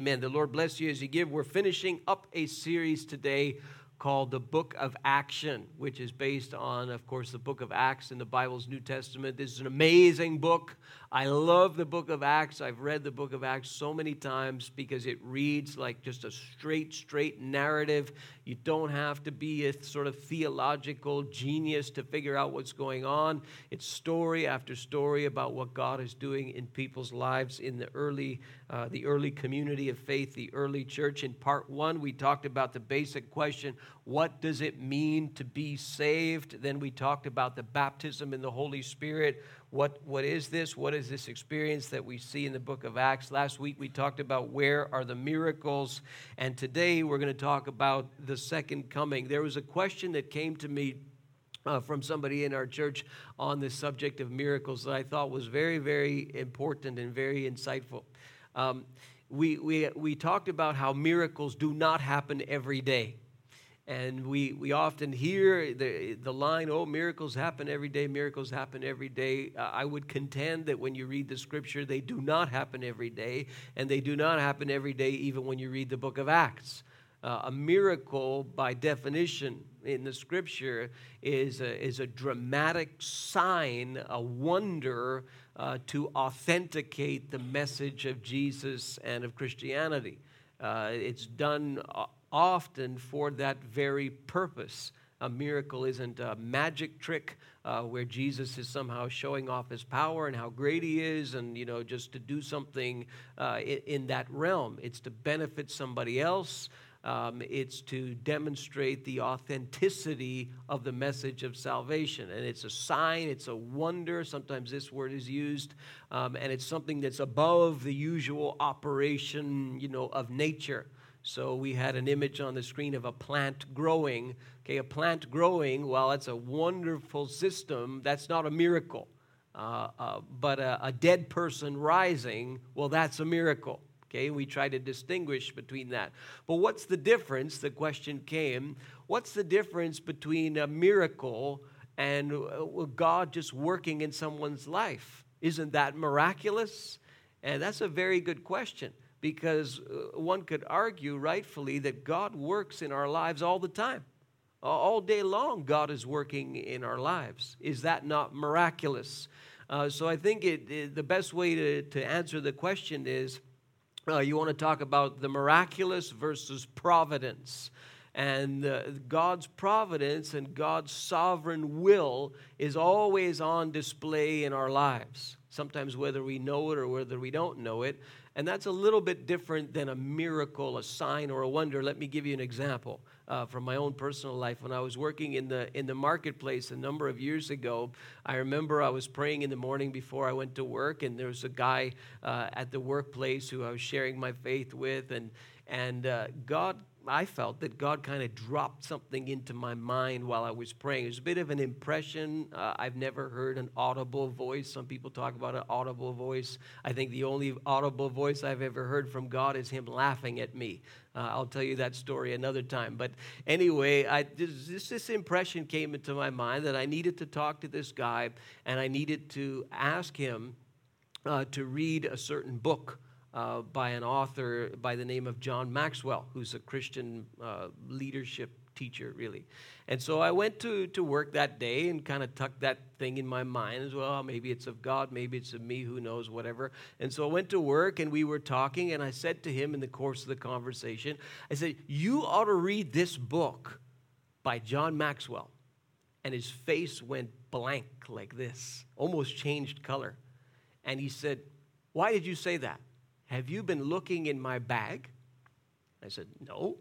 Amen. The Lord bless you as you give. We're finishing up a series today called the Book of Action, which is based on, of course, the Book of Acts in the Bible's New Testament. This is an amazing book. I love the book of Acts. I've read the book of Acts so many times because it reads like just a straight, straight narrative. You don't have to be a sort of theological genius to figure out what's going on. It's story after story about what God is doing in people's lives in the early, uh, the early community of faith, the early church. In part one, we talked about the basic question what does it mean to be saved? Then we talked about the baptism in the Holy Spirit. What, what is this? What is this experience that we see in the book of Acts? Last week we talked about where are the miracles. And today we're going to talk about the second coming. There was a question that came to me uh, from somebody in our church on the subject of miracles that I thought was very, very important and very insightful. Um, we, we, we talked about how miracles do not happen every day. And we, we often hear the, the line, oh, miracles happen every day, miracles happen every day. Uh, I would contend that when you read the scripture, they do not happen every day, and they do not happen every day even when you read the book of Acts. Uh, a miracle, by definition, in the scripture is a, is a dramatic sign, a wonder uh, to authenticate the message of Jesus and of Christianity. Uh, it's done uh, often for that very purpose. A miracle isn't a magic trick uh, where Jesus is somehow showing off his power and how great he is, and you know, just to do something uh, in, in, that realm. It's to benefit somebody else. Um, it's to demonstrate the authenticity of the message of salvation. And it's a sign, it's a wonder. Sometimes this word is used, um, and it's something that's above the usual operation, you know, of nature. So we had an image on the screen of a plant growing. Okay, a plant growing, well, that's a wonderful system. That's not a miracle. Uh, uh, but a, a, dead person rising, well, that's a miracle. Okay, we try to distinguish between that. But what's the difference? The question came what's the difference between a miracle and uh, God just working in someone's life? Isn't that miraculous? And that's a very good question because uh, one could argue rightfully that God works in our lives all the time. All day long, God is working in our lives. Is that not miraculous? Uh, so I think it, it, the best way to, to answer the question is uh, you want to talk about the miraculous versus providence. And uh, God's providence and God's sovereign will is always on display in our lives. Sometimes, whether we know it or whether we don't know it, and that's a little bit different than a miracle, a sign, or a wonder. Let me give you an example uh, from my own personal life. When I was working in the, in the marketplace a number of years ago, I remember I was praying in the morning before I went to work, and there was a guy uh, at the workplace who I was sharing my faith with, and, and uh, God I felt that God kind of dropped something into my mind while I was praying. It was a bit of an impression. Uh, I've never heard an audible voice. Some people talk about an audible voice. I think the only audible voice I've ever heard from God is Him laughing at me. Uh, I'll tell you that story another time. But anyway, I, this, this impression came into my mind that I needed to talk to this guy and I needed to ask him uh, to read a certain book uh, by an author by the name of John Maxwell, who's a Christian uh, leadership teacher, really. And so I went to, to work that day and kind of tucked that thing in my mind as well. Maybe it's of God, maybe it's of me, who knows, whatever. And so I went to work and we were talking, and I said to him in the course of the conversation, I said, You ought to read this book by John Maxwell. And his face went blank like this, almost changed color. And he said, Why did you say that? Have you been looking in my bag? I said, No.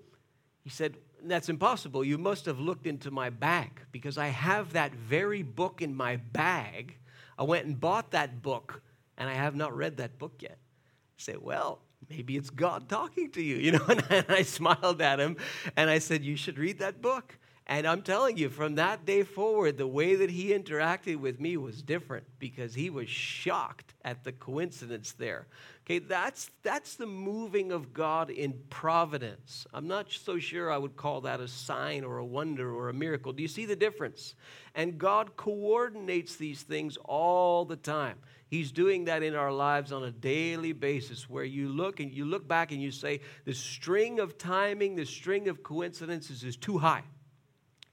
He said, That's impossible. You must have looked into my bag because I have that very book in my bag. I went and bought that book and I have not read that book yet. I said, Well, maybe it's God talking to you, you know. And I smiled at him and I said, You should read that book. And I'm telling you, from that day forward, the way that he interacted with me was different because he was shocked at the coincidence there. Okay, that's, that's the moving of God in providence. I'm not so sure I would call that a sign or a wonder or a miracle. Do you see the difference? And God coordinates these things all the time. He's doing that in our lives on a daily basis where you look and you look back and you say, the string of timing, the string of coincidences is too high.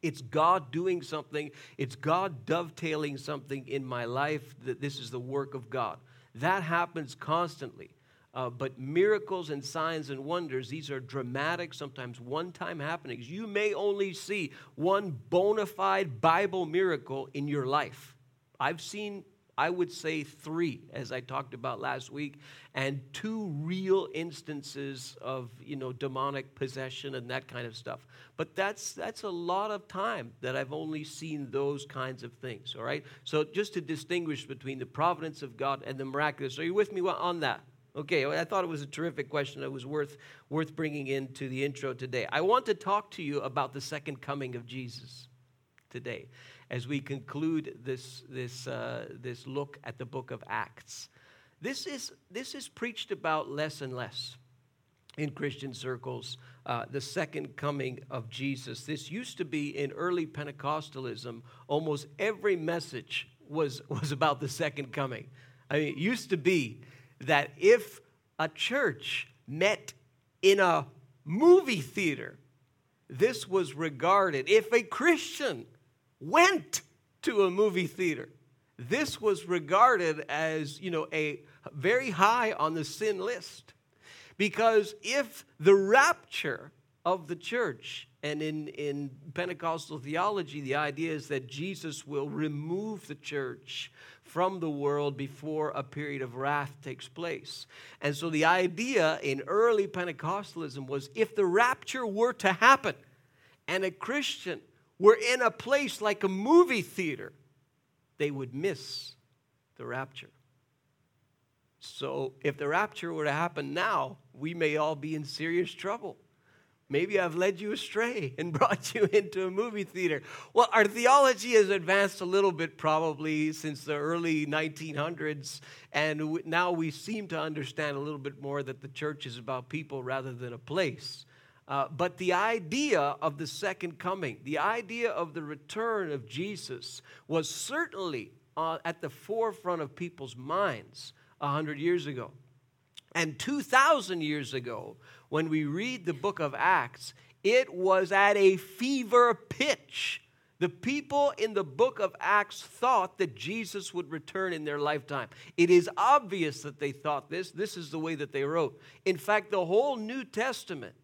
It's God doing something, it's God dovetailing something in my life that this is the work of God. That happens constantly. Uh, but miracles and signs and wonders, these are dramatic, sometimes one time happenings. You may only see one bona fide Bible miracle in your life. I've seen, I would say, three, as I talked about last week, and two real instances of you know demonic possession and that kind of stuff. But that's that's a lot of time that I've only seen those kinds of things. All right. So just to distinguish between the providence of God and the miraculous, are you with me on that? Okay, I thought it was a terrific question. It was worth, worth bringing into the intro today. I want to talk to you about the second coming of Jesus today as we conclude this, this, uh, this look at the book of Acts. This is, this is preached about less and less in Christian circles, uh, the second coming of Jesus. This used to be in early Pentecostalism, almost every message was, was about the second coming. I mean, it used to be that if a church met in a movie theater, this was regarded, if a Christian went to a movie theater, this was regarded as, you know, a very high on the sin list. Because if the rapture of the church, and in, in Pentecostal theology, the idea is that Jesus will remove the church from the world before a period of wrath takes place. And so the idea in early Pentecostalism was if the rapture were to happen and a Christian were in a place like a movie theater, they would miss the rapture. So if the rapture were to happen now, we may all be in serious trouble. Maybe I've led you astray and brought you into a movie theater. Well, our theology has advanced a little bit probably since the early 1900s, and now we seem to understand a little bit more that the church is about people rather than a place. Uh, but the idea of the second coming, the idea of the return of Jesus, was certainly uh, at the forefront of people's minds 100 years ago. And 2,000 years ago, when we read the book of Acts, it was at a fever pitch. The people in the book of Acts thought that Jesus would return in their lifetime. It is obvious that they thought this. This is the way that they wrote. In fact, the whole New Testament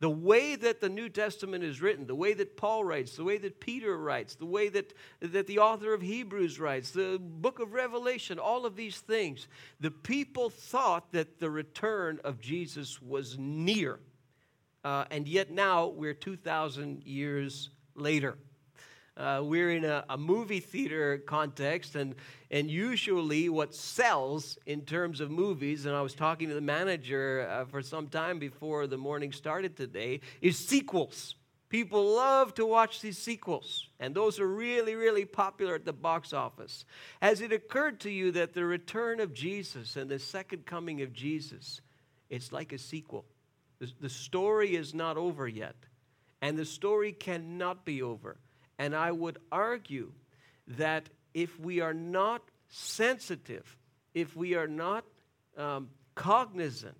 the way that the New Testament is written, the way that Paul writes, the way that Peter writes, the way that, that the author of Hebrews writes, the book of Revelation, all of these things, the people thought that the return of Jesus was near. Uh, and yet now we're 2,000 years later. Uh, we're in a, a, movie theater context, and, and usually what sells in terms of movies, and I was talking to the manager uh, for some time before the morning started today, is sequels. People love to watch these sequels, and those are really, really popular at the box office. Has it occurred to you that the return of Jesus and the second coming of Jesus, it's like a sequel? The, the story is not over yet, and the story cannot be over and I would argue that if we are not sensitive, if we are not um, cognizant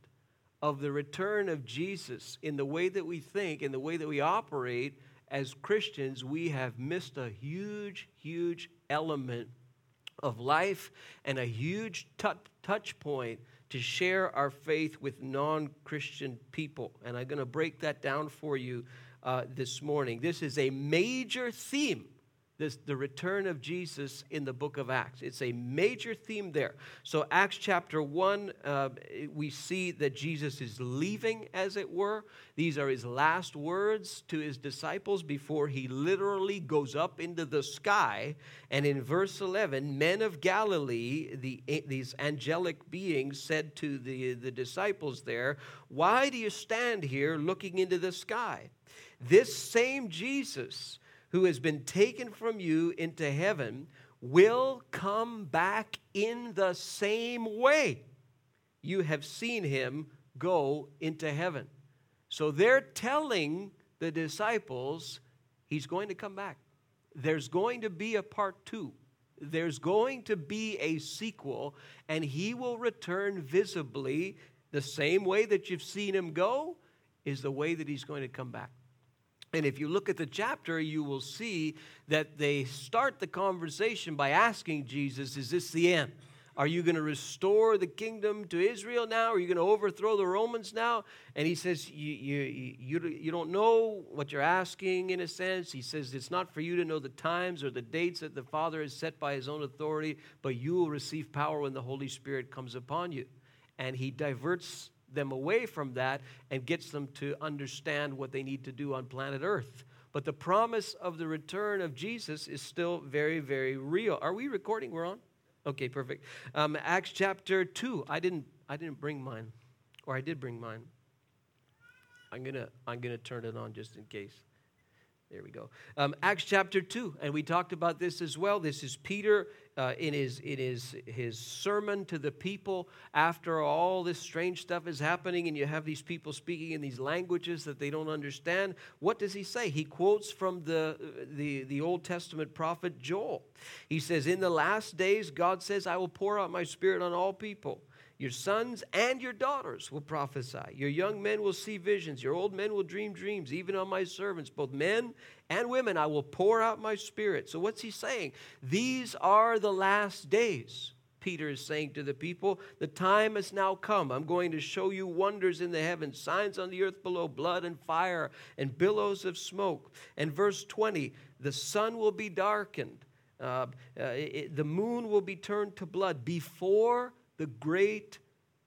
of the return of Jesus in the way that we think, in the way that we operate as Christians, we have missed a huge, huge element of life and a huge t- touch point to share our faith with non Christian people. And I'm going to break that down for you uh, this morning. This is a major theme, this, the return of Jesus in the book of Acts. It's a major theme there. So, Acts chapter 1, uh, we see that Jesus is leaving, as it were. These are his last words to his disciples before he literally goes up into the sky. And in verse 11, men of Galilee, the, these angelic beings, said to the, the disciples there, Why do you stand here looking into the sky? This same Jesus who has been taken from you into heaven will come back in the same way you have seen him go into heaven. So they're telling the disciples he's going to come back. There's going to be a part two. There's going to be a sequel, and he will return visibly the same way that you've seen him go, is the way that he's going to come back. And if you look at the chapter, you will see that they start the conversation by asking Jesus, Is this the end? Are you going to restore the kingdom to Israel now? Are you going to overthrow the Romans now? And he says, you, you, you, you don't know what you're asking, in a sense. He says, It's not for you to know the times or the dates that the Father has set by his own authority, but you will receive power when the Holy Spirit comes upon you. And he diverts them away from that and gets them to understand what they need to do on planet Earth. But the promise of the return of Jesus is still very, very real. Are we recording? We're on? Okay, perfect. Um, Acts chapter 2. I didn't, I didn't bring mine, or I did bring mine. I'm going to I'm gonna turn it on just in case. There we go. Um, Acts chapter 2, and we talked about this as well. This is Peter uh, in, his, in his, his sermon to the people after all this strange stuff is happening, and you have these people speaking in these languages that they don't understand. What does he say? He quotes from the, the, the Old Testament prophet Joel. He says, In the last days, God says, I will pour out my spirit on all people. Your sons and your daughters will prophesy. Your young men will see visions. Your old men will dream dreams. Even on my servants, both men and women, I will pour out my spirit. So, what's he saying? These are the last days. Peter is saying to the people, The time has now come. I'm going to show you wonders in the heavens, signs on the earth below, blood and fire and billows of smoke. And verse 20, the sun will be darkened, uh, uh, it, the moon will be turned to blood before the great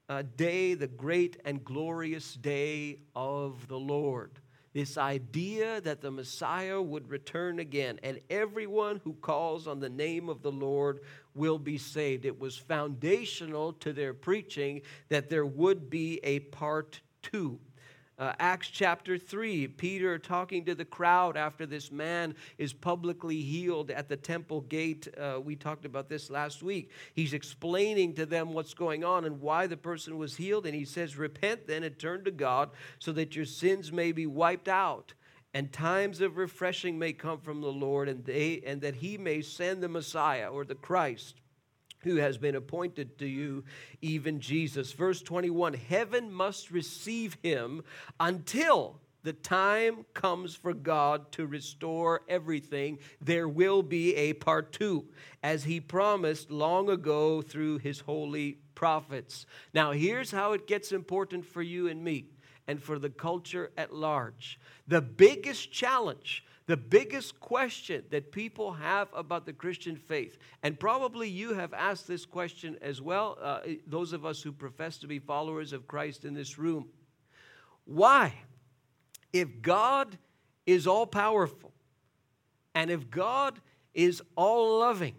uh, day, the great and glorious day of the Lord. This idea that the Messiah would return again and everyone who calls on the name of the Lord will be saved. It was foundational to their preaching that there would be a part two. Uh, Acts chapter 3, Peter talking to the crowd after this man is publicly healed at the temple gate. Uh, we talked about this last week. He's explaining to them what's going on and why the person was healed. And he says, Repent then and turn to God so that your sins may be wiped out and times of refreshing may come from the Lord, and, they, and that he may send the Messiah or the Christ who has been appointed to you, even Jesus. Verse 21 Heaven must receive him until the time comes for God to restore everything. There will be a part two, as he promised long ago through his holy prophets. Now, here's how it gets important for you and me and for the culture at large. The biggest challenge the biggest question that people have about the Christian faith, and probably you have asked this question as well, uh, those of us who profess to be followers of Christ in this room. Why? If God is all powerful, and if God is all loving,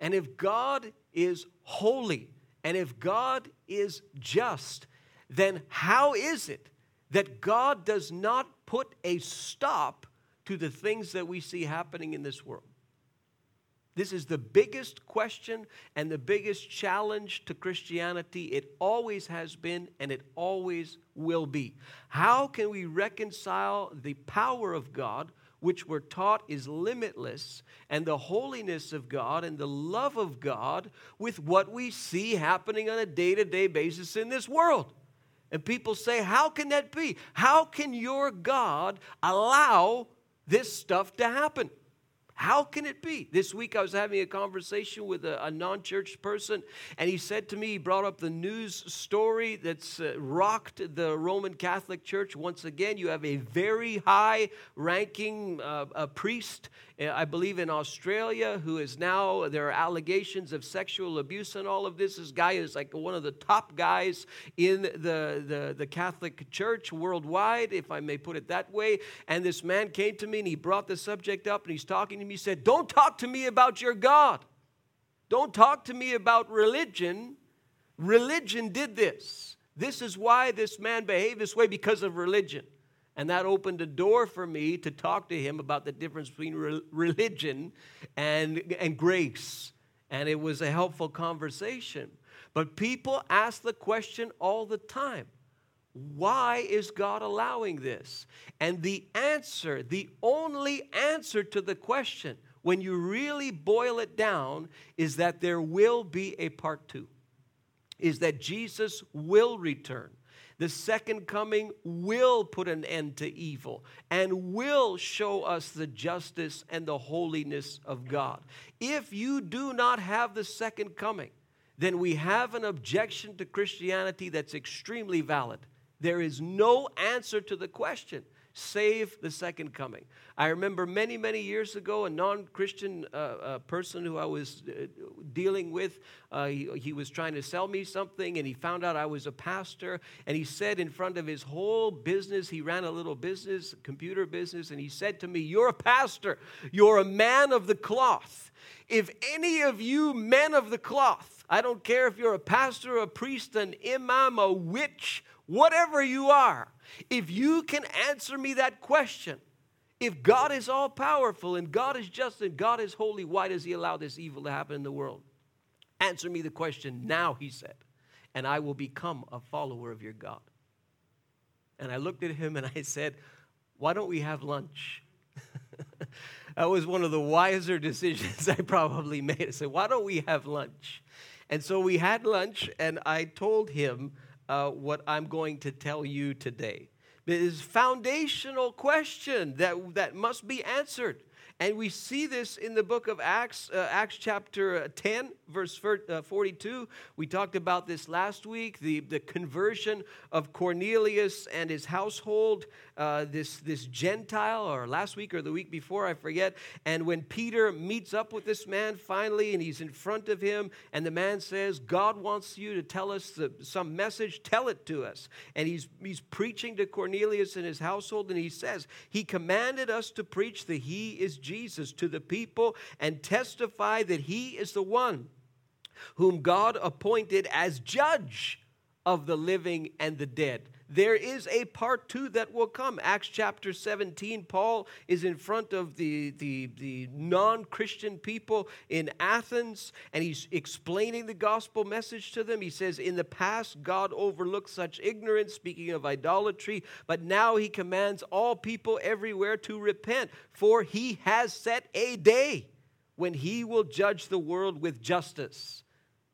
and if God is holy, and if God is just, then how is it that God does not put a stop to the things that we see happening in this world. This is the biggest question and the biggest challenge to Christianity. It always has been and it always will be. How can we reconcile the power of God, which we're taught is limitless, and the holiness of God and the love of God with what we see happening on a day to day basis in this world? And people say, How can that be? How can your God allow this stuff to happen. How can it be? This week I was having a conversation with a, a non church person, and he said to me, he brought up the news story that's uh, rocked the Roman Catholic Church once again. You have a very high ranking uh, priest, uh, I believe in Australia, who is now, there are allegations of sexual abuse and all of this. This guy is like one of the top guys in the, the, the Catholic Church worldwide, if I may put it that way. And this man came to me and he brought the subject up and he's talking to He said, Don't talk to me about your God. Don't talk to me about religion. Religion did this. This is why this man behaved this way because of religion. And that opened a door for me to talk to him about the difference between re- religion and, and grace. And it was a helpful conversation. But people ask the question all the time why is God allowing this? And the answer, the only answer to the question, when you really boil it down, is that there will be a part two, is that Jesus will return. The second coming will put an end to evil and will show us the justice and the holiness of God. If you do not have the second coming, then we have an objection to Christianity that's extremely valid. There is no answer to the question save the second coming. I remember many, many years ago, a non Christian uh, uh, person who I was uh, dealing with, uh, he, he, was trying to sell me something, and he found out I was a pastor. And he said, in front of his whole business, he ran a little business, computer business, and he said to me, You're a pastor, you're a man of the cloth. If any of you men of the cloth, I don't care if you're a pastor, a priest, an imam, a witch, whatever you are, if you can answer me that question, if God is all powerful and God is just and God is holy, why does He allow this evil to happen in the world? Answer me the question now, he said, and I will become a follower of your God. And I looked at him and I said, Why don't we have lunch? that was one of the wiser decisions I probably made. I said, Why don't we have lunch? And so we had lunch, and I told him, uh, what I'm going to tell you today. It is foundational question that, that must be answered. And we see this in the book of Acts, uh, Acts chapter uh, 10, verse uh, 42. We talked about this last week the, the conversion of Cornelius and his household, uh, this, this Gentile, or last week or the week before, I forget. And when Peter meets up with this man finally, and he's in front of him, and the man says, God wants you to tell us the, some message, tell it to us. And he's, he's preaching to Cornelius and his household, and he says, He commanded us to preach that He is Jesus to the people and testify that he is the one whom God appointed as judge of the living and the dead there is a part two that will come. Acts chapter 17, Paul is in front of the, the, the non Christian people in Athens and he's explaining the gospel message to them. He says, In the past, God overlooked such ignorance, speaking of idolatry, but now he commands all people everywhere to repent, for he has set a day when he will judge the world with justice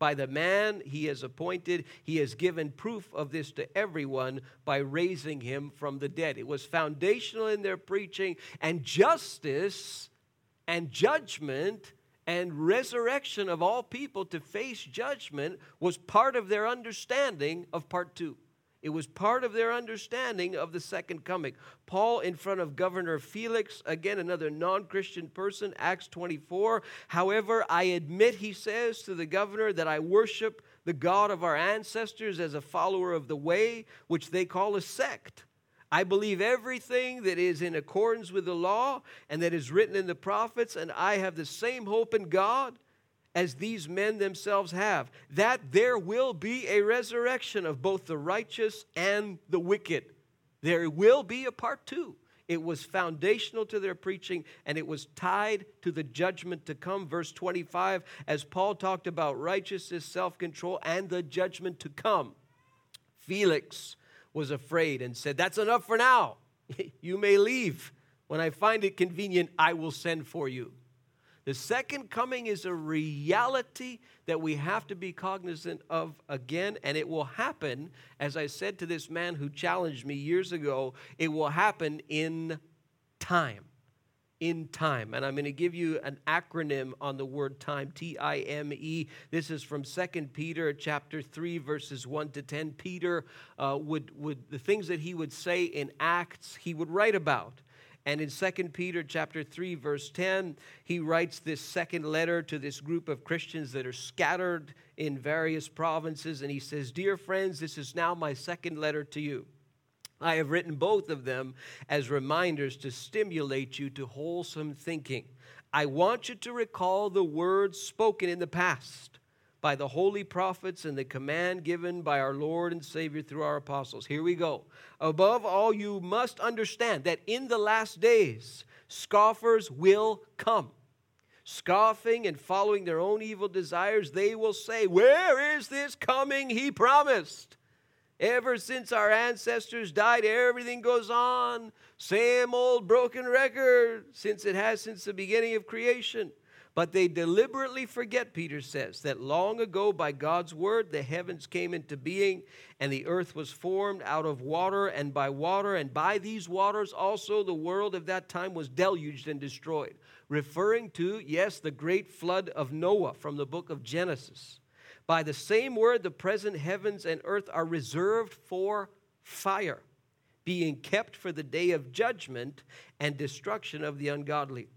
by the man he has appointed. He has given proof of this to everyone by raising him from the dead. It was foundational in their preaching, and justice and judgment and resurrection of all people to face judgment was part of their understanding of part two. It was part of their understanding of the second coming. Paul, in front of Governor Felix, again, another non Christian person, Acts 24. However, I admit, he says to the governor, that I worship the God of our ancestors as a follower of the way, which they call a sect. I believe everything that is in accordance with the law and that is written in the prophets, and I have the same hope in God as these men themselves have, that there will be a resurrection of both the righteous and the wicked. There will be a part two. It was foundational to their preaching and it was tied to the judgment to come. Verse 25, as Paul talked about righteousness, self control, and the judgment to come, Felix was afraid and said, That's enough for now. you may leave. When I find it convenient, I will send for you. The second coming is a reality that we have to be cognizant of again, and it will happen, as I said to this man who challenged me years ago, it will happen in time. In time. And I'm going to give you an acronym on the word time T I M E. This is from 2 Peter chapter 3, verses 1 to 10. Peter uh, would, would, the things that he would say in Acts, he would write about. And in 2 Peter chapter 3 verse 10, he writes this second letter to this group of Christians that are scattered in various provinces and he says, "Dear friends, this is now my second letter to you. I have written both of them as reminders to stimulate you to wholesome thinking. I want you to recall the words spoken in the past by the holy prophets and the command given by our Lord and Savior through our apostles. Here we go. Above all, you must understand that in the last days, scoffers will come. Scoffing and following their own evil desires, they will say, Where is this coming he promised? Ever since our ancestors died, everything goes on. Same old broken record since it has since the beginning of creation. But they deliberately forget, Peter says, that long ago by God's word the heavens came into being and the earth was formed out of water and by water, and by these waters also the world of that time was deluged and destroyed. Referring to, yes, the great flood of Noah from the book of Genesis. By the same word, the present heavens and earth are reserved for fire, being kept for the day of judgment and destruction of the ungodly.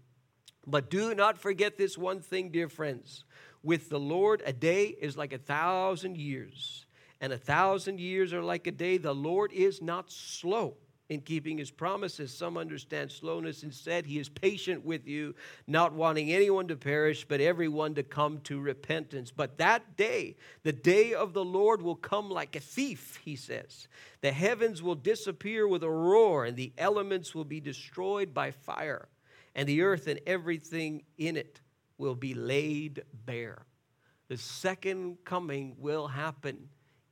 But do not forget this one thing, dear friends. With the Lord, a day is like a thousand years, and a thousand years are like a day. The Lord is not slow in keeping his promises. Some understand slowness. Instead, he is patient with you, not wanting anyone to perish, but everyone to come to repentance. But that day, the day of the Lord, will come like a thief, he says. The heavens will disappear with a roar, and the elements will be destroyed by fire, and the earth and everything in it will be laid bare. The second coming will happen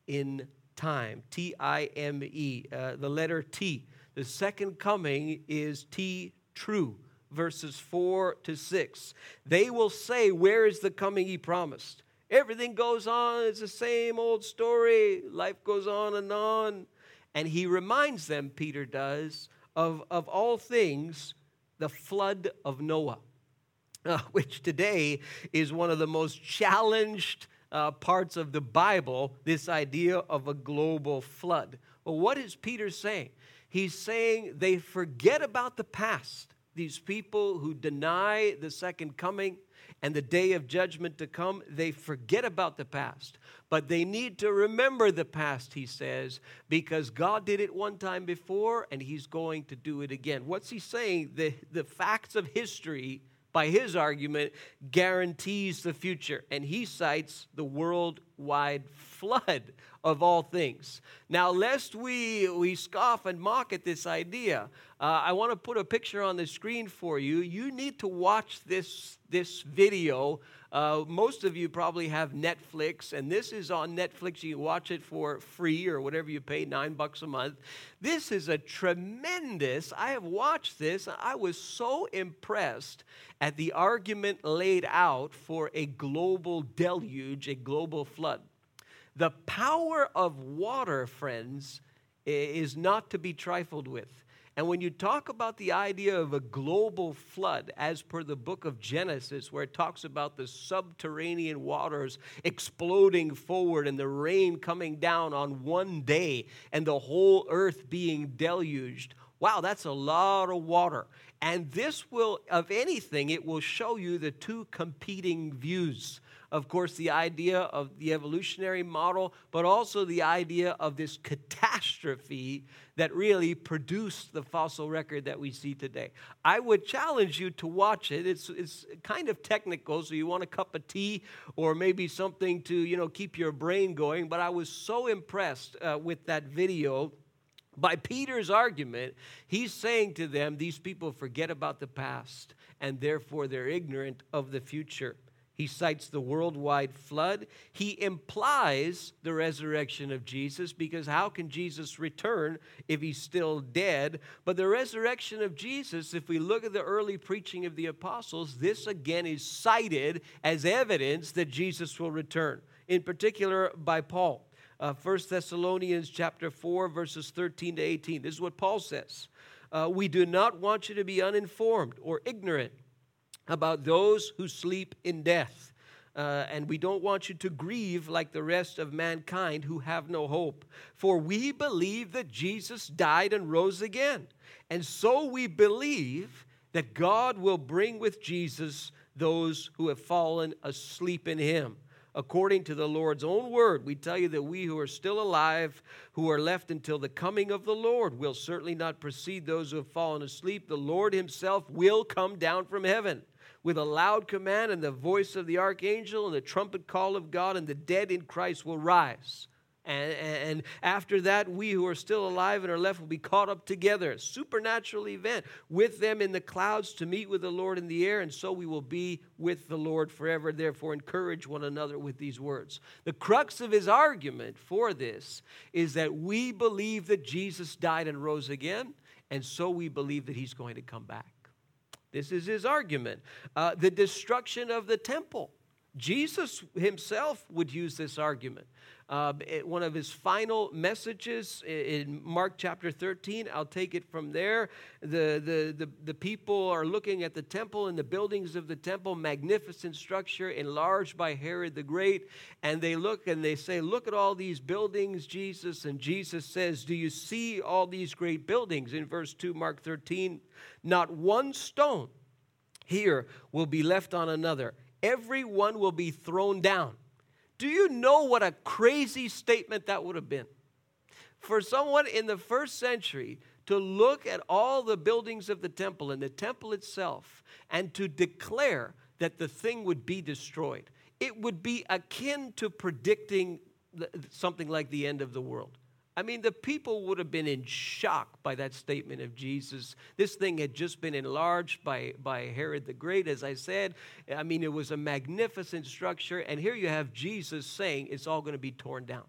in time. T I M E, uh, the letter T. The second coming is T true, verses 4 to 6. They will say, Where is the coming he promised? Everything goes on, it's the same old story. Life goes on and on. And he reminds them, Peter does, of, of all things, the flood of Noah, uh, which today is one of the most challenged uh, parts of the Bible, this idea of a global flood. Well, what is Peter saying? He's saying they forget about the past. These people who deny the second coming and the day of judgment to come, they forget about the past. But they need to remember the past, he says, because God did it one time before and he's going to do it again. What's he saying? The, the facts of history by his argument, guarantees the future. And he cites the worldwide flood of all things. Now, lest we, we scoff and mock at this idea, uh, I want to put a picture on the screen for you. You need to watch this, this video uh, most of you probably have Netflix, and this is on Netflix. You watch it for free or whatever you pay, nine bucks a month. This is a tremendous, I have watched this. I was so impressed at the argument laid out for a global deluge, a global flood. The power of water, friends, is not to be trifled with. And when you talk about the idea of a global flood, as per the book of Genesis, where it talks about the subterranean waters exploding forward and the rain coming down on one day and the whole earth being deluged, wow, that's a lot of water. And this will, of anything, it will show you the two competing views of course, the idea of the evolutionary model, but also the idea of this catastrophe that really produced the fossil record that we see today. I would challenge you to watch it. It's, it's kind of technical, so you want a cup of tea or maybe something to you know keep your brain going. But I was so impressed uh, with that video by Peter's argument, he's saying to them, these people forget about the past and therefore they're ignorant of the future. He cites the worldwide flood. He implies the resurrection of Jesus because how can Jesus return if he's still dead? But the resurrection of Jesus, if we look at the early preaching of the apostles, this again is cited as evidence that Jesus will return, in particular by Paul. Uh, 1 Thessalonians chapter 4 verses 13 to 18. This is what Paul says. Uh, we do not want you to be uninformed or ignorant about those who sleep in death. Uh, and we don't want you to grieve like the rest of mankind who have no hope. For we believe that Jesus died and rose again. And so we believe that God will bring with Jesus those who have fallen asleep in him. According to the Lord's own word, we tell you that we who are still alive, who are left until the coming of the Lord, will certainly not precede those who have fallen asleep. The Lord himself will come down from heaven with a loud command and the voice of the archangel and the trumpet call of God, and the dead in Christ will rise. And, and, after that, we who are still alive and are left will be caught up together. Supernatural event with them in the clouds to meet with the Lord in the air, and so we will be with the Lord forever. Therefore, encourage one another with these words. The crux of his argument for this is that we believe that Jesus died and rose again, and so we believe that he's going to come back. This is his argument. Uh, the destruction of the temple. Jesus himself would use this argument. Uh, one of his final messages in Mark chapter 13, I'll take it from there. The, the, the, the people are looking at the temple and the buildings of the temple, magnificent structure enlarged by Herod the Great. And they look and they say, Look at all these buildings, Jesus. And Jesus says, Do you see all these great buildings? In verse 2, Mark 13, not one stone here will be left on another, every one will be thrown down. Do you know what a crazy statement that would have been? For someone in the first century to look at all the buildings of the temple and the temple itself and to declare that the thing would be destroyed, it would be akin to predicting something like the end of the world. I mean, the people would have been in shock by that statement of Jesus. This thing had just been enlarged by, by Herod the Great, as I said. I mean, it was a magnificent structure. And here you have Jesus saying it's all going to be torn down.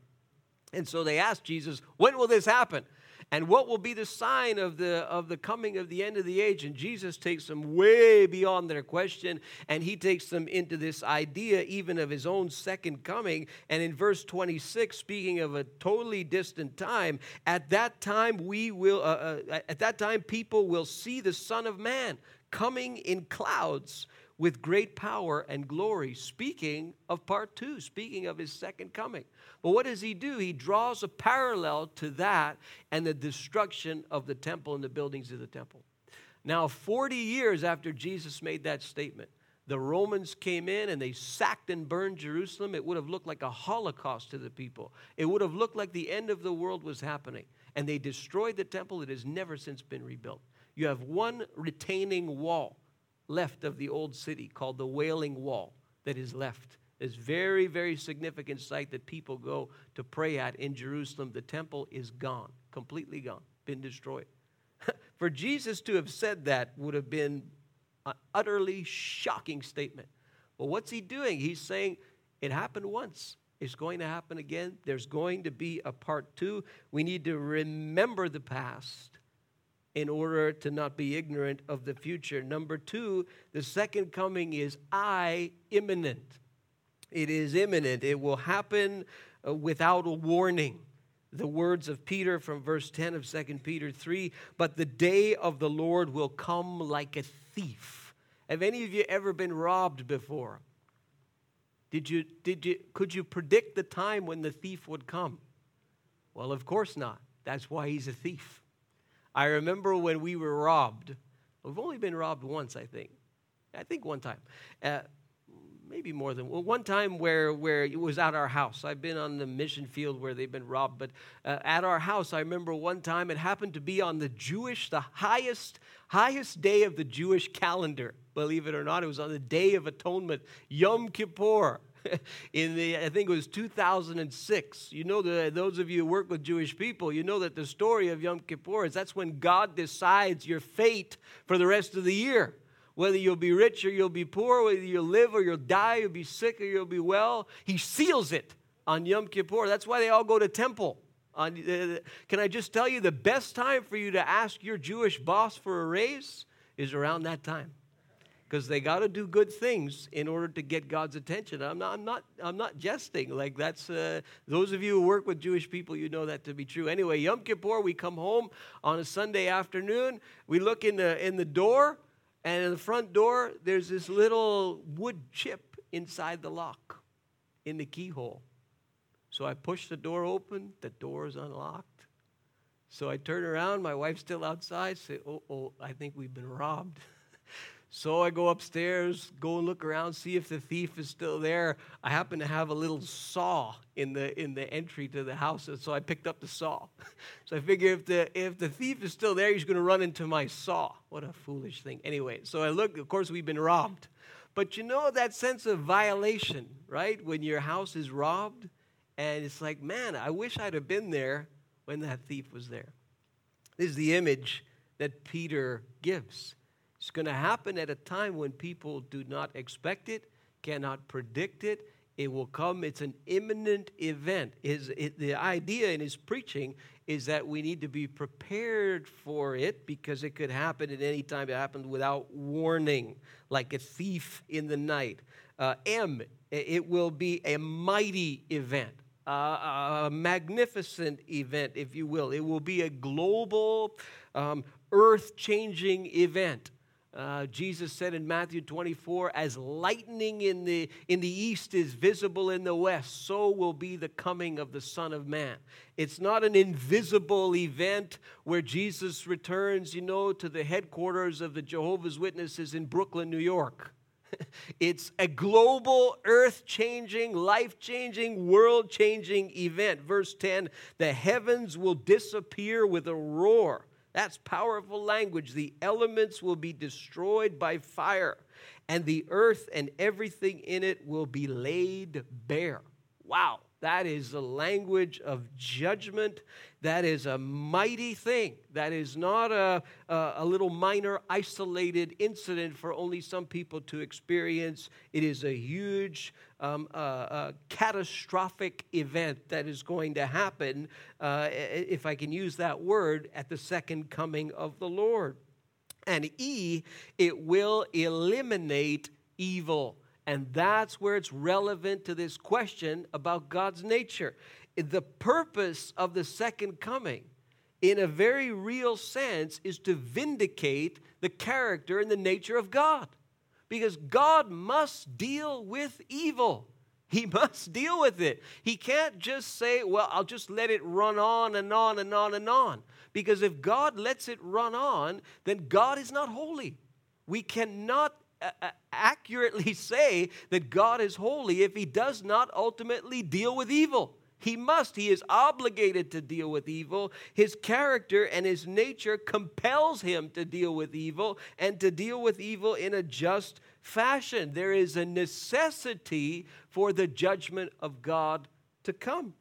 And so they asked Jesus, When will this happen? And what will be the sign of the, of the coming of the end of the age? And Jesus takes them way beyond their question, and he takes them into this idea even of his own second coming. And in verse 26, speaking of a totally distant time, at that time we will, uh, uh, at that time people will see the Son of Man coming in clouds with great power and glory. Speaking of part two, speaking of his second coming. But what does he do? He draws a parallel to that and the destruction of the temple and the buildings of the temple. Now, 40 years after Jesus made that statement, the Romans came in and they sacked and burned Jerusalem. It would have looked like a holocaust to the people. It would have looked like the end of the world was happening. And they destroyed the temple. It has never since been rebuilt. You have one retaining wall left of the old city called the Wailing Wall that is left. This very, very significant site that people go to pray at in Jerusalem. The temple is gone, completely gone, been destroyed. For Jesus to have said that would have been an utterly shocking statement. But what's he doing? He's saying it happened once. It's going to happen again. There's going to be a part two. We need to remember the past in order to not be ignorant of the future. Number two, the second coming is I imminent. It is imminent. It will happen uh, without a warning. The words of Peter from verse 10 of 2 Peter 3 But the day of the Lord will come like a thief. Have any of you ever been robbed before? Did you, did you, could you predict the time when the thief would come? Well, of course not. That's why he's a thief. I remember when we were robbed. We've only been robbed once, I think. I think one time. Uh, maybe more than well, one time where, where it was at our house. I've been on the mission field where they've been robbed, but uh, at our house, I remember one time it happened to be on the Jewish, the highest, highest day of the Jewish calendar. Believe it or not, it was on the Day of Atonement, Yom Kippur. in the I think it was 2006. You know the those of you who work with Jewish people, you know that the story of Yom Kippur is that's when God decides your fate for the rest of the year whether you'll be rich or you'll be poor, whether you'll live or you'll die, you'll be sick or you'll be well. He seals it on Yom Kippur. That's why they all go to temple. Uh, can I just tell you the best time for you to ask your Jewish boss for a raise is around that time. Because they got to do good things in order to get God's attention. I'm not, I'm not, I'm not jesting. Like that's uh, those of you who work with Jewish people, you know that to be true. Anyway, Yom Kippur, we come home on a Sunday afternoon. We look in the in the door, and in the front door, there's this little wood chip inside the lock in the keyhole. So I push the door open, the door is unlocked. So I turn around, my wife's still outside, say, Oh, oh, I think we've been robbed. So I go upstairs, go and look around, see if the thief is still there. I happen to have a little saw in the in the entry to the house, and so I picked up the saw. So I figure if the if the thief is still there, he's going to run into my saw. What a foolish thing. Anyway, so I look. Of course, we've been robbed, but you know that sense of violation, right? When your house is robbed, And it's like, man, I wish I'd have been there when that thief was there. This is the image that Peter gives. It's going to happen at a time when people do not expect it, cannot predict it. It will come. It's an imminent event. It, the idea in his preaching is that we need to be prepared for it because it could happen at any time. It happens without warning, like a thief in the night. Uh, M, it will be a mighty event a magnificent event, if you will. It will be a global, um, earth changing event. Uh, Jesus said in Matthew 24, as lightning in the, in the east is visible in the west, so will be the coming of the Son of Man. It's not an invisible event where Jesus returns, you know, to the headquarters of the Jehovah's Witnesses in Brooklyn, New York. it's a global, earth changing, life changing, world changing event. Verse 10 the heavens will disappear with a roar. That's powerful language. The elements will be destroyed by fire, and the earth and everything in it will be laid bare. Wow. That is the language of judgment. That is a mighty thing. That is not a, a, a, little minor, isolated incident for only some people to experience. It is a huge, um, uh, uh, catastrophic event that is going to happen, uh, if I can use that word, at the second coming of the Lord. And E, it will eliminate evil. And that's where it's relevant to this question about God's nature. The purpose of the second coming, in a very real sense, is to vindicate the character and the nature of God. Because God must deal with evil. He must deal with it. He can't just say, well, I'll just let it run on and on and on and on. Because if God lets it run on, then God is not holy. We cannot Uh, uh, accurately say that God is holy if he does not ultimately deal with evil. He must. He is obligated to deal with evil. His character and his nature compels him to deal with evil and to deal with evil in a just fashion. There is a necessity for the judgment of God to come.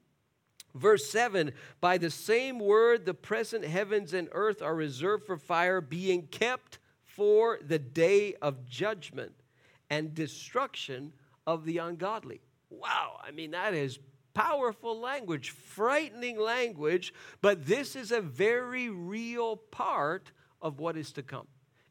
Verse 7 By the same word, the present heavens and earth are reserved for fire, being kept for the day of judgment and destruction of the ungodly. Wow, I mean, that is powerful language, frightening language, but this is a very real part of what is to come.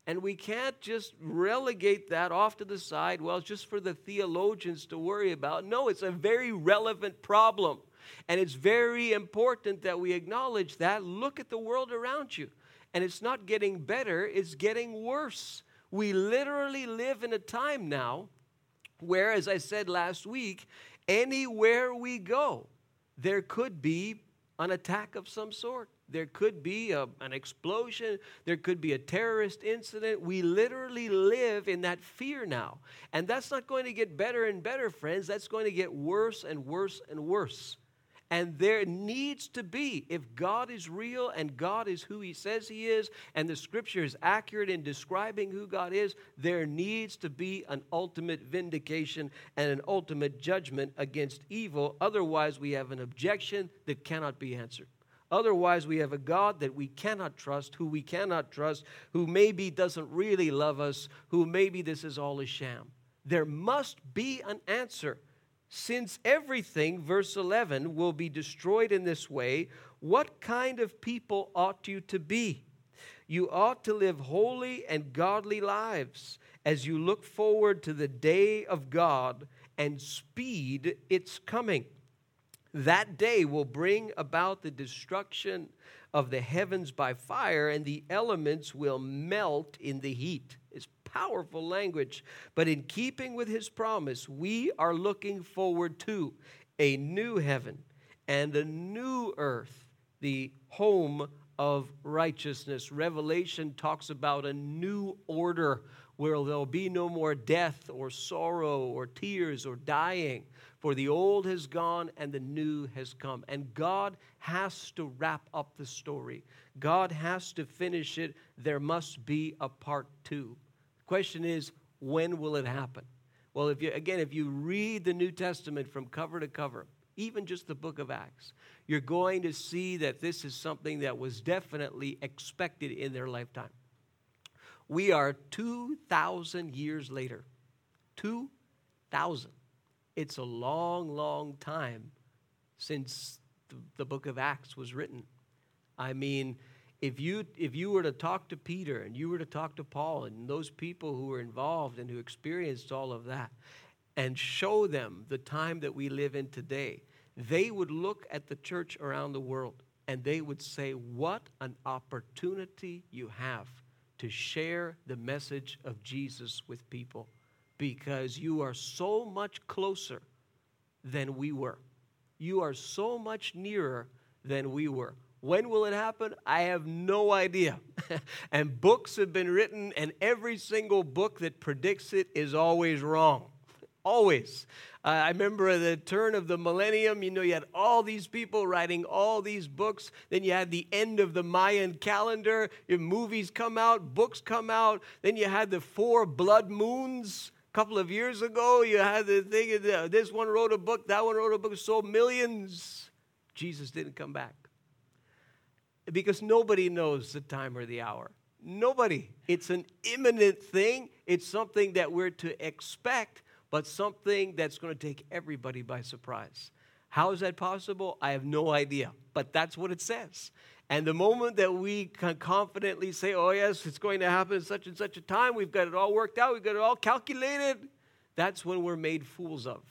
And we can't just relegate that off to the side, well, just for the theologians to worry about. No, it's a very relevant problem. And it's very important that we acknowledge that. Look at the world around you. And it's not getting better, it's getting worse. We literally live in a time now where, as I said last week, anywhere we go, there could be an attack of some sort. There could be a, an explosion. There could be a terrorist incident. We literally live in that fear now. And that's not going to get better and better, friends. That's going to get worse and worse and worse. And there needs to be, if God is real and God is who He says He is, and the scripture is accurate in describing who God is, there needs to be an ultimate vindication and an ultimate judgment against evil. Otherwise, we have an objection that cannot be answered. Otherwise, we have a God that we cannot trust, who we cannot trust, who maybe doesn't really love us, who maybe this is all a sham. There must be an answer since everything, verse 11, will be destroyed in this way, what kind of people ought you to be? You ought to live holy and godly lives as you look forward to the day of God and speed its coming. That day will bring about the destruction of the heavens by fire, and the elements will melt in the heat powerful language. But in keeping with his promise, we are looking forward to a new heaven and a new earth, the home of righteousness. Revelation talks about a new order where there'll be no more death or sorrow or tears or dying, for the old has gone and the new has come. And God has to wrap up the story, God has to finish it. There must be a part two. Question is, when will it happen? Well, if you again, if you read the New Testament from cover to cover, even just the book of Acts, you're going to see that this is something that was definitely expected in their lifetime. We are 2,000 years later. 2,000. It's a long, long time since the book of Acts was written. I mean, if you, if you were to talk to Peter and you were to talk to Paul and those people who were involved and who experienced all of that and show them the time that we live in today, they would look at the church around the world and they would say, What an opportunity you have to share the message of Jesus with people because you are so much closer than we were. You are so much nearer than we were. When will it happen? I have no idea. and books have been written, and every single book that predicts it is always wrong. Always. Uh, I remember at the turn of the millennium, you know, you had all these people writing all these books. Then you had the end of the Mayan calendar. Your movies come out, books come out. Then you had the four blood moons. A couple of years ago, you had the thing, this one wrote a book, that one wrote a book, sold millions. Jesus didn't come back. Because nobody knows the time or the hour. Nobody. It's an imminent thing. It's something that we're to expect but something that's going to take everybody by surprise. How is that possible? I have no idea, but that's what it says. And the moment that we can confidently say, oh, yes, it's going to happen at such and such a time, we've got it all worked out, we've got it all calculated, that's when we're made fools of.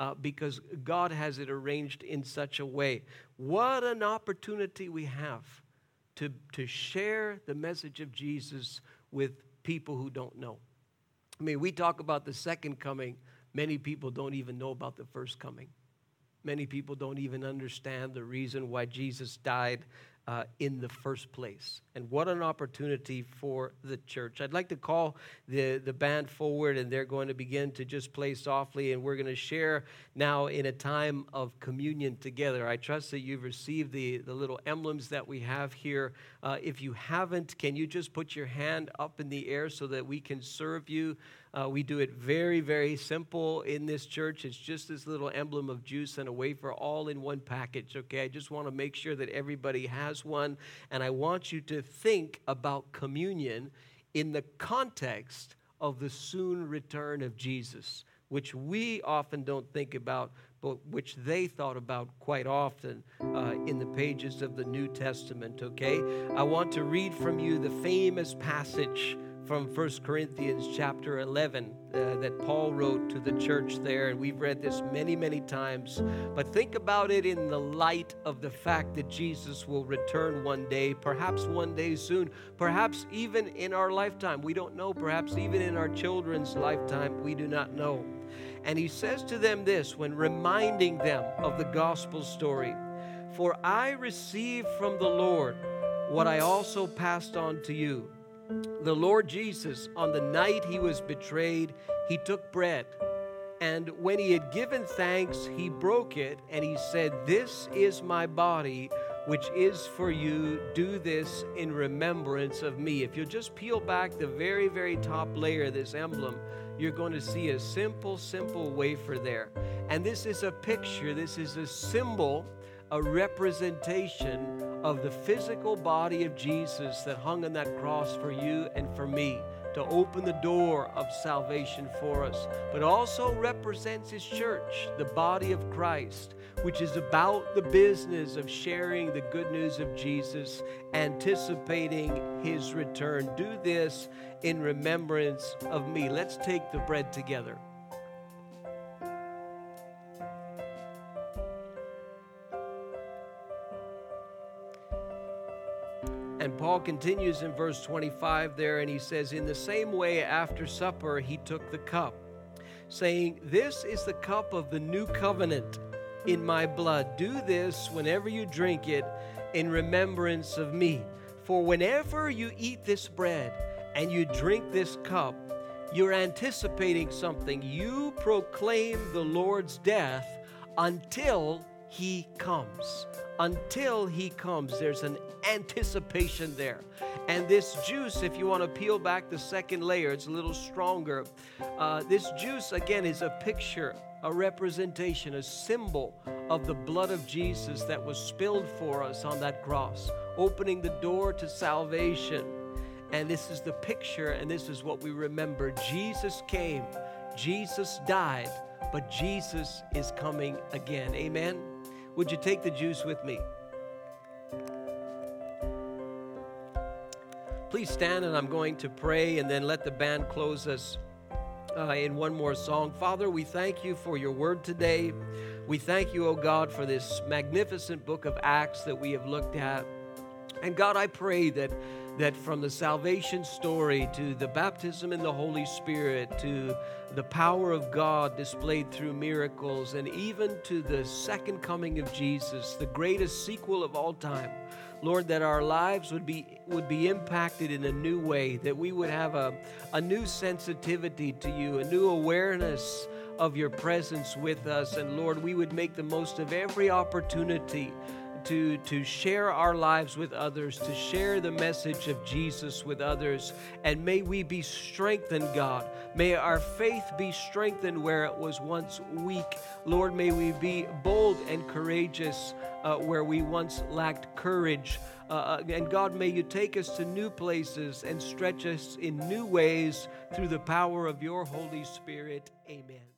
Uh, because God has it arranged in such a way. What an opportunity we have to, to share the message of Jesus with people who don't know. I mean, we talk about the second coming. Many people don't even know about the first coming. Many people don't even understand the reason why Jesus died uh, in the first place. And what an opportunity for the church. I'd like to call the, the band forward, and they're going to begin to just play softly, and we're going to share now in a time of communion together. I trust that you've received the, the little emblems that we have here. Uh, if you haven't, can you just put your hand up in the air so that we can serve you? Uh, we do it very, very simple in this church. It's just this little emblem of juice and a wafer all in one package, okay? I just want to make sure that everybody has one. And I want you to think about communion in the context of the soon return of Jesus, which we often don't think about, but which they thought about quite often uh, in the pages of the New Testament, okay? I want to read from you the famous passage from 1 Corinthians chapter 11 uh, that Paul wrote to the church there. And we've read this many, many times. But think about it in the light of the fact that Jesus will return one day, perhaps one day soon, perhaps even in our lifetime. We don't know, perhaps even in our children's lifetime. We do not know. And he says to them this when reminding them of the gospel story For I received from the Lord what I also passed on to you the Lord Jesus, on the night he was betrayed, he took bread. And when he had given thanks, he broke it and he said, This is my body, which is for you. Do this in remembrance of me. If you'll just peel back the very, very top layer, of this emblem, you're going to see a simple, simple wafer there. And this is a picture, this is a symbol, a representation of the physical body of Jesus that hung on that cross for you and for me to open the door of salvation for us, but also represents His church, the body of Christ, which is about the business of sharing the good news of Jesus, anticipating His return. Do this in remembrance of me. Let's take the bread together. Paul continues in verse 25 there, and he says, In the same way, after supper, he took the cup, saying, This is the cup of the new covenant in my blood. Do this whenever you drink it in remembrance of me. For whenever you eat this bread and you drink this cup, you're anticipating something. You proclaim the Lord's death until he comes until he comes. There's an anticipation there. And this juice, if you want to peel back the second layer, it's a little stronger. Uh, this juice, again, is a picture a representation, a symbol of the blood of Jesus that was spilled for us on that cross, opening the door to salvation. And this is the picture, and this is what we remember. Jesus came, Jesus died, but Jesus is coming again. Amen. Would you take the juice with me? Please stand, and I'm going to pray and then let the band close us uh, in one more song. Father, we thank you for your word today. We thank you, O oh God, for this magnificent book of Acts that we have looked at. And God, I pray that that from the salvation story to the baptism in the Holy Spirit to the power of God displayed through miracles and even to the second coming of Jesus, the greatest sequel of all time. Lord, that our lives would be would be impacted in a new way, that we would have a, a new sensitivity to you, a new awareness of your presence with us. And Lord, we would make the most of every opportunity to, to share our lives with others, to share the message of Jesus with others. And may we be strengthened, God. May our faith be strengthened where it was once weak. Lord, may we be bold and courageous uh, where we once lacked courage. Uh, uh and God, may you take us to new places and stretch us in new ways through the power of your Holy Spirit. Amen.